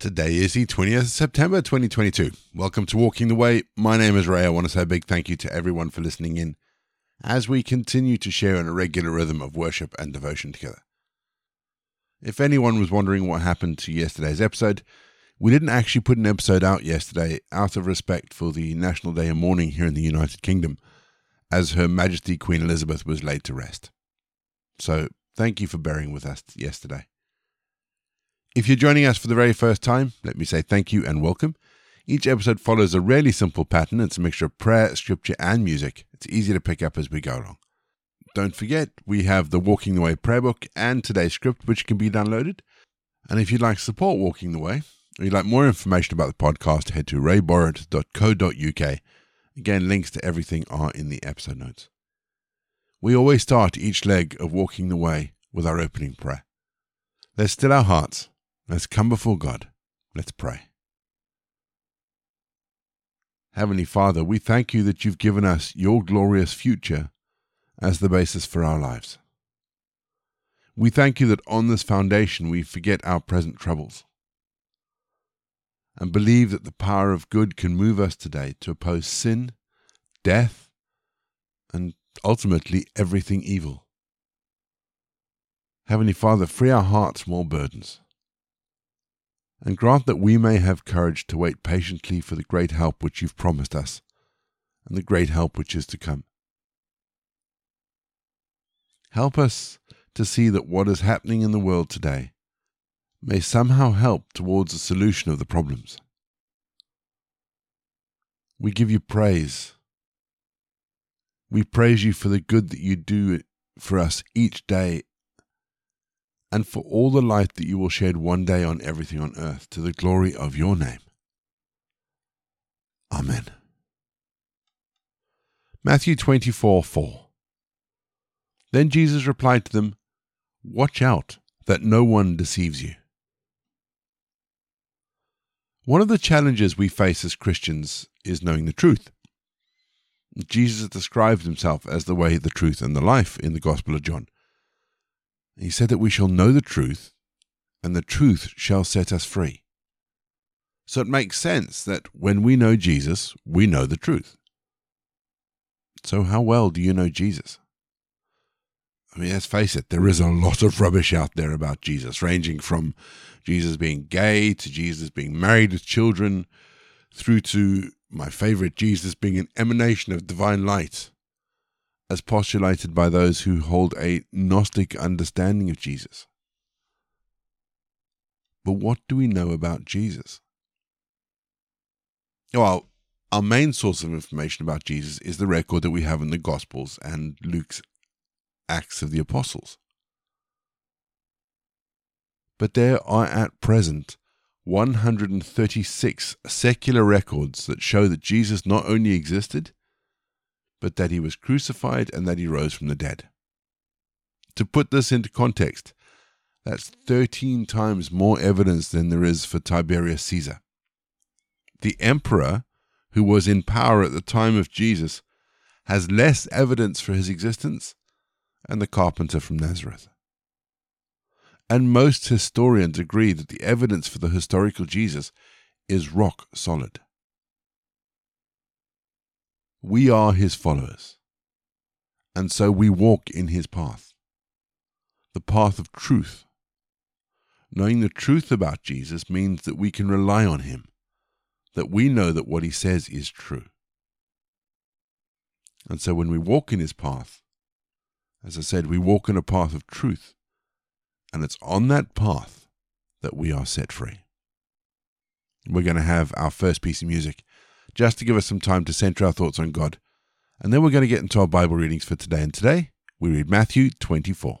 Today is the 20th of September 2022. Welcome to Walking the Way. My name is Ray. I want to say a big thank you to everyone for listening in as we continue to share in a regular rhythm of worship and devotion together. If anyone was wondering what happened to yesterday's episode, we didn't actually put an episode out yesterday out of respect for the National Day of Mourning here in the United Kingdom, as Her Majesty Queen Elizabeth was laid to rest. So, thank you for bearing with us yesterday. If you're joining us for the very first time, let me say thank you and welcome. Each episode follows a really simple pattern. It's a mixture of prayer, scripture, and music. It's easy to pick up as we go along. Don't forget, we have the Walking the Way prayer book and today's script, which can be downloaded. And if you'd like support Walking the Way, or you'd like more information about the podcast, head to rayborrett.co.uk. Again, links to everything are in the episode notes. We always start each leg of Walking the Way with our opening prayer. Let's still our hearts Let's come before God. Let's pray. Heavenly Father, we thank you that you've given us your glorious future as the basis for our lives. We thank you that on this foundation we forget our present troubles and believe that the power of good can move us today to oppose sin, death, and ultimately everything evil. Heavenly Father, free our hearts from all burdens and grant that we may have courage to wait patiently for the great help which you've promised us, and the great help which is to come. Help us to see that what is happening in the world today may somehow help towards a solution of the problems. We give you praise. We praise you for the good that you do for us each day and for all the light that you will shed one day on everything on earth to the glory of your name. Amen. Matthew 24 4. Then Jesus replied to them, Watch out that no one deceives you. One of the challenges we face as Christians is knowing the truth. Jesus describes himself as the way, the truth, and the life in the Gospel of John. He said that we shall know the truth, and the truth shall set us free. So it makes sense that when we know Jesus, we know the truth. So, how well do you know Jesus? I mean, let's face it, there is a lot of rubbish out there about Jesus, ranging from Jesus being gay to Jesus being married with children, through to my favorite, Jesus being an emanation of divine light as postulated by those who hold a Gnostic understanding of Jesus. But what do we know about Jesus? Well, our main source of information about Jesus is the record that we have in the Gospels and Luke's Acts of the Apostles. But there are at present 136 secular records that show that Jesus not only existed, but that he was crucified and that he rose from the dead. To put this into context, that's 13 times more evidence than there is for Tiberius Caesar. The emperor, who was in power at the time of Jesus, has less evidence for his existence, and the carpenter from Nazareth. And most historians agree that the evidence for the historical Jesus is rock solid. We are his followers, and so we walk in his path, the path of truth. Knowing the truth about Jesus means that we can rely on him, that we know that what he says is true. And so when we walk in his path, as I said, we walk in a path of truth, and it's on that path that we are set free. We're going to have our first piece of music just to give us some time to center our thoughts on God. And then we're going to get into our Bible readings for today. And today we read Matthew 24.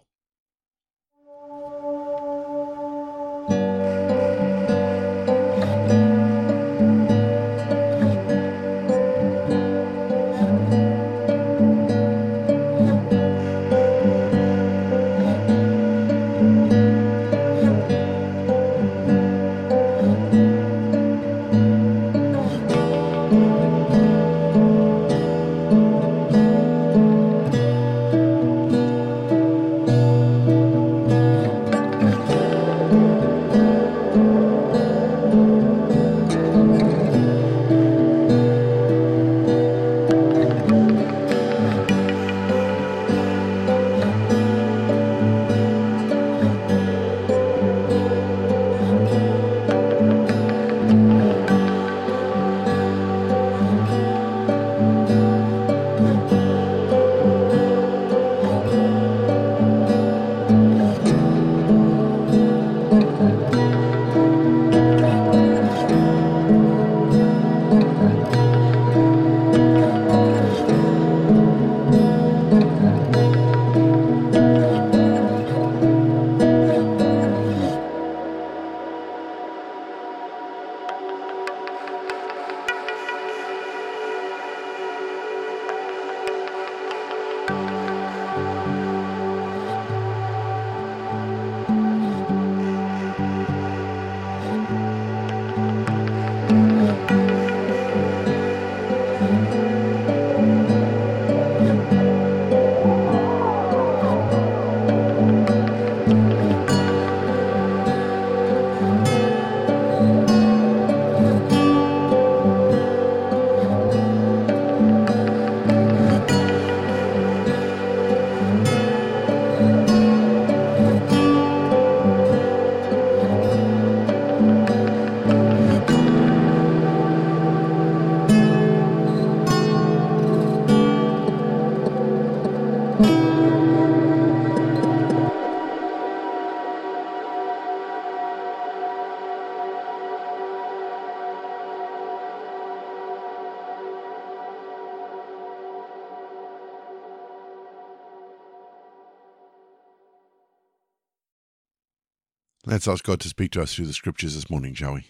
Let's ask God to speak to us through the scriptures this morning, shall we?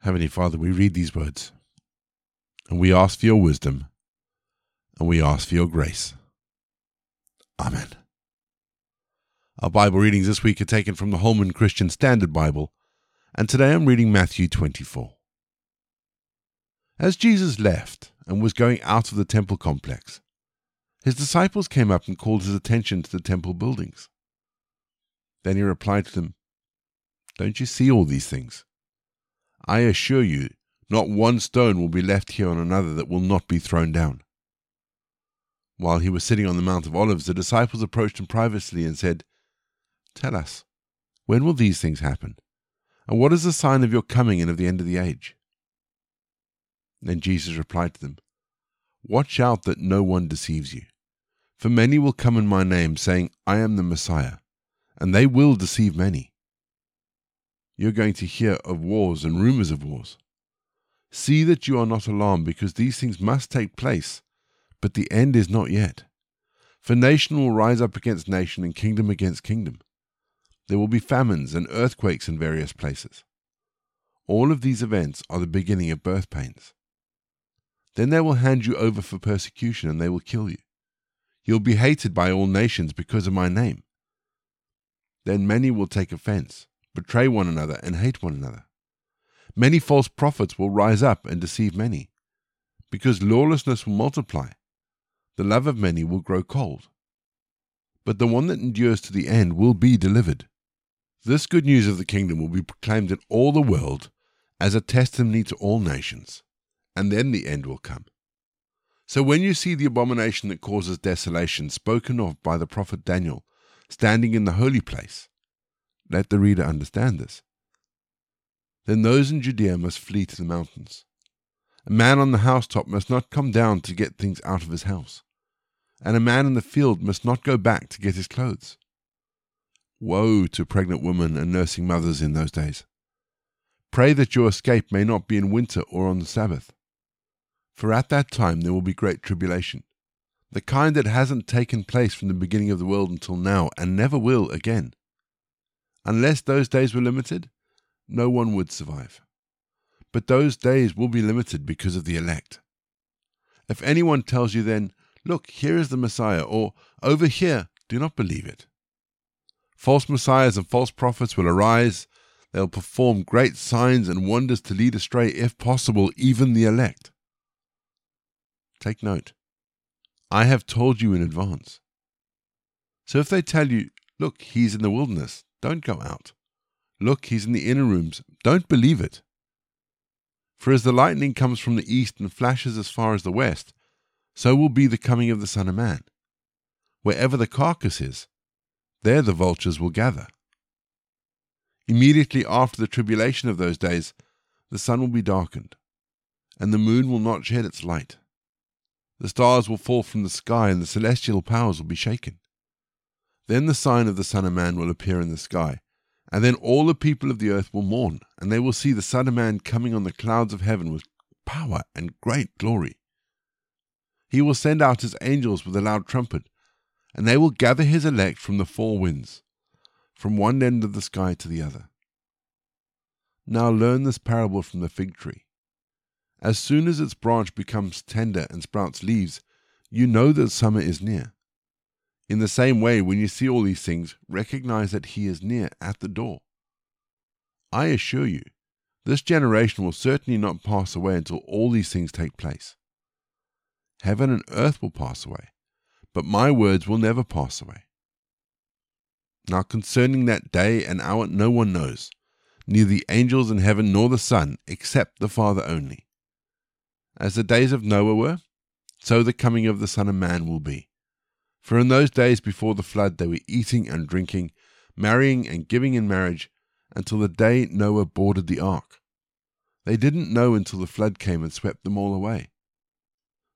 Heavenly Father, we read these words and we ask for your wisdom and we ask for your grace. Amen. Our Bible readings this week are taken from the Holman Christian Standard Bible, and today I'm reading Matthew 24. As Jesus left and was going out of the temple complex, his disciples came up and called his attention to the temple buildings. Then he replied to them, Don't you see all these things? I assure you, not one stone will be left here on another that will not be thrown down. While he was sitting on the Mount of Olives, the disciples approached him privately and said, Tell us, when will these things happen? And what is the sign of your coming and of the end of the age? Then Jesus replied to them, Watch out that no one deceives you. For many will come in my name, saying, I am the Messiah and they will deceive many. You're going to hear of wars and rumors of wars. See that you are not alarmed, because these things must take place, but the end is not yet. For nation will rise up against nation, and kingdom against kingdom. There will be famines and earthquakes in various places. All of these events are the beginning of birth pains. Then they will hand you over for persecution, and they will kill you. You'll be hated by all nations because of my name. Then many will take offense, betray one another, and hate one another. Many false prophets will rise up and deceive many. Because lawlessness will multiply, the love of many will grow cold. But the one that endures to the end will be delivered. This good news of the kingdom will be proclaimed in all the world as a testimony to all nations, and then the end will come. So when you see the abomination that causes desolation spoken of by the prophet Daniel standing in the holy place. Let the reader understand this. Then those in Judea must flee to the mountains. A man on the housetop must not come down to get things out of his house, and a man in the field must not go back to get his clothes. Woe to pregnant women and nursing mothers in those days. Pray that your escape may not be in winter or on the Sabbath. For at that time there will be great tribulation, the kind that hasn't taken place from the beginning of the world until now and never will again. Unless those days were limited, no one would survive. But those days will be limited because of the elect. If anyone tells you then, Look, here is the Messiah, or over here, do not believe it. False messiahs and false prophets will arise. They'll perform great signs and wonders to lead astray, if possible, even the elect. Take note. I have told you in advance. So if they tell you, look, he's in the wilderness, don't go out. Look, he's in the inner rooms, don't believe it. For as the lightning comes from the east and flashes as far as the west, so will be the coming of the Son of Man. Wherever the carcass is, there the vultures will gather. Immediately after the tribulation of those days, the sun will be darkened, and the moon will not shed its light the stars will fall from the sky, and the celestial powers will be shaken. Then the sign of the Son of Man will appear in the sky, and then all the people of the earth will mourn, and they will see the Son of Man coming on the clouds of heaven with power and great glory. He will send out his angels with a loud trumpet, and they will gather his elect from the four winds, from one end of the sky to the other. Now learn this parable from the fig tree. As soon as its branch becomes tender and sprouts leaves, you know that summer is near. In the same way, when you see all these things, recognize that He is near at the door. I assure you, this generation will certainly not pass away until all these things take place. Heaven and earth will pass away, but my words will never pass away. Now, concerning that day and hour, no one knows, neither the angels in heaven nor the Son, except the Father only. As the days of Noah were, so the coming of the Son of Man will be. For in those days before the flood they were eating and drinking, marrying and giving in marriage, until the day Noah boarded the ark. They didn't know until the flood came and swept them all away.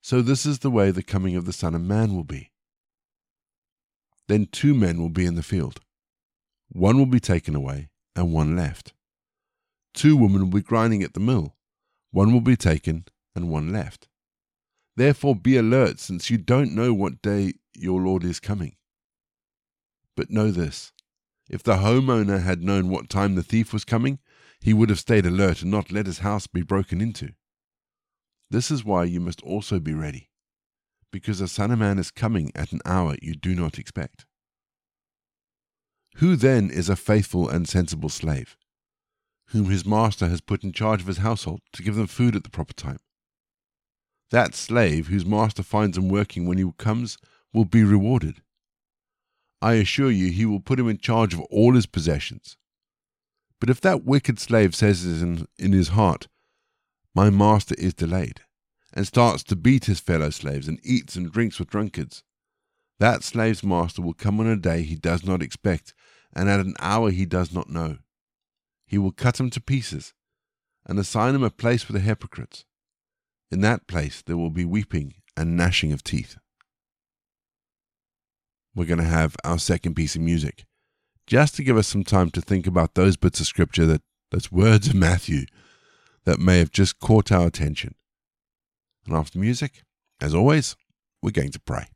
So this is the way the coming of the Son of Man will be. Then two men will be in the field. One will be taken away, and one left. Two women will be grinding at the mill. One will be taken, and one left. Therefore be alert, since you don't know what day your Lord is coming. But know this if the homeowner had known what time the thief was coming, he would have stayed alert and not let his house be broken into. This is why you must also be ready, because the Son of Man is coming at an hour you do not expect. Who then is a faithful and sensible slave, whom his master has put in charge of his household to give them food at the proper time? That slave whose master finds him working when he comes will be rewarded. I assure you, he will put him in charge of all his possessions. But if that wicked slave says in, in his heart, My master is delayed, and starts to beat his fellow slaves and eats and drinks with drunkards, that slave's master will come on a day he does not expect and at an hour he does not know. He will cut him to pieces and assign him a place with the hypocrites. In that place there will be weeping and gnashing of teeth. We're going to have our second piece of music, just to give us some time to think about those bits of scripture that, those words of Matthew that may have just caught our attention. And after music, as always, we're going to pray.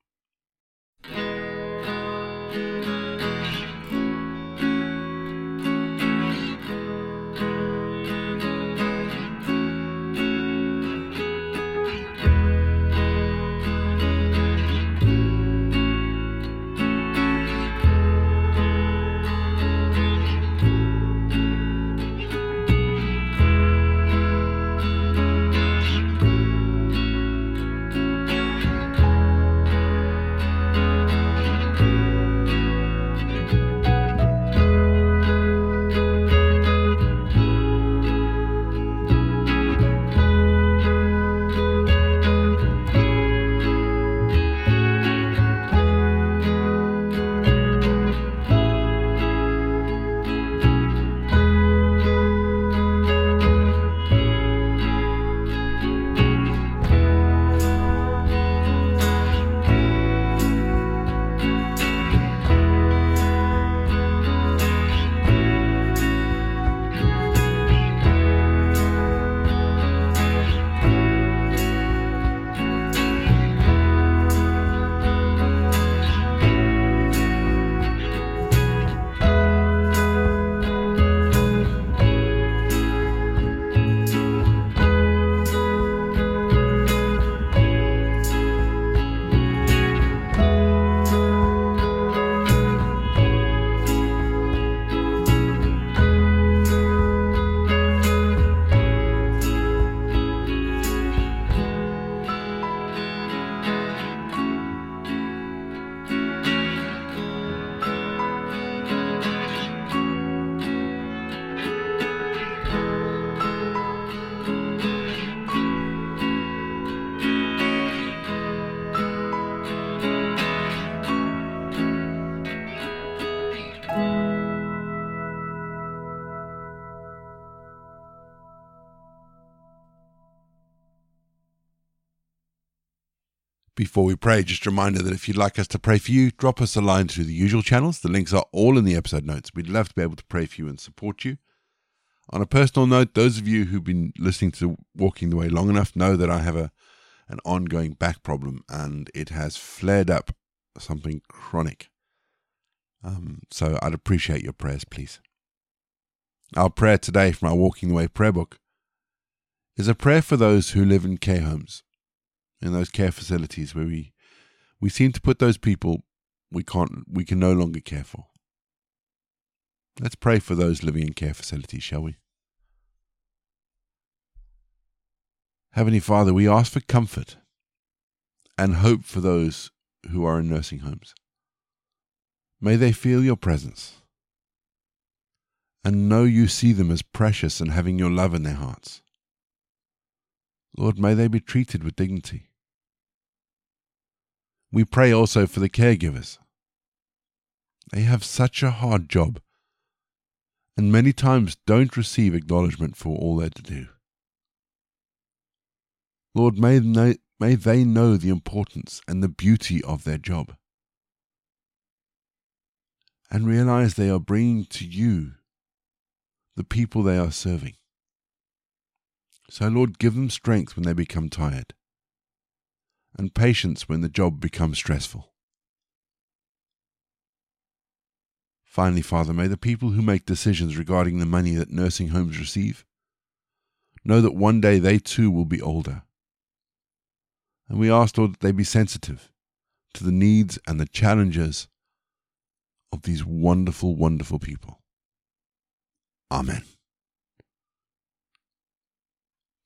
Before we pray, just a reminder that if you'd like us to pray for you, drop us a line through the usual channels. The links are all in the episode notes. We'd love to be able to pray for you and support you. On a personal note, those of you who've been listening to Walking the Way long enough know that I have a an ongoing back problem and it has flared up something chronic. Um, so I'd appreciate your prayers, please. Our prayer today from our Walking the Way prayer book is a prayer for those who live in care homes in those care facilities where we we seem to put those people we can't we can no longer care for. Let's pray for those living in care facilities, shall we? Heavenly Father, we ask for comfort and hope for those who are in nursing homes. May they feel your presence and know you see them as precious and having your love in their hearts. Lord, may they be treated with dignity. We pray also for the caregivers. They have such a hard job and many times don't receive acknowledgement for all they do. Lord, may they, may they know the importance and the beauty of their job and realize they are bringing to you the people they are serving. So, Lord, give them strength when they become tired and patience when the job becomes stressful. Finally, Father, may the people who make decisions regarding the money that nursing homes receive know that one day they too will be older. And we ask, Lord, that they be sensitive to the needs and the challenges of these wonderful, wonderful people. Amen.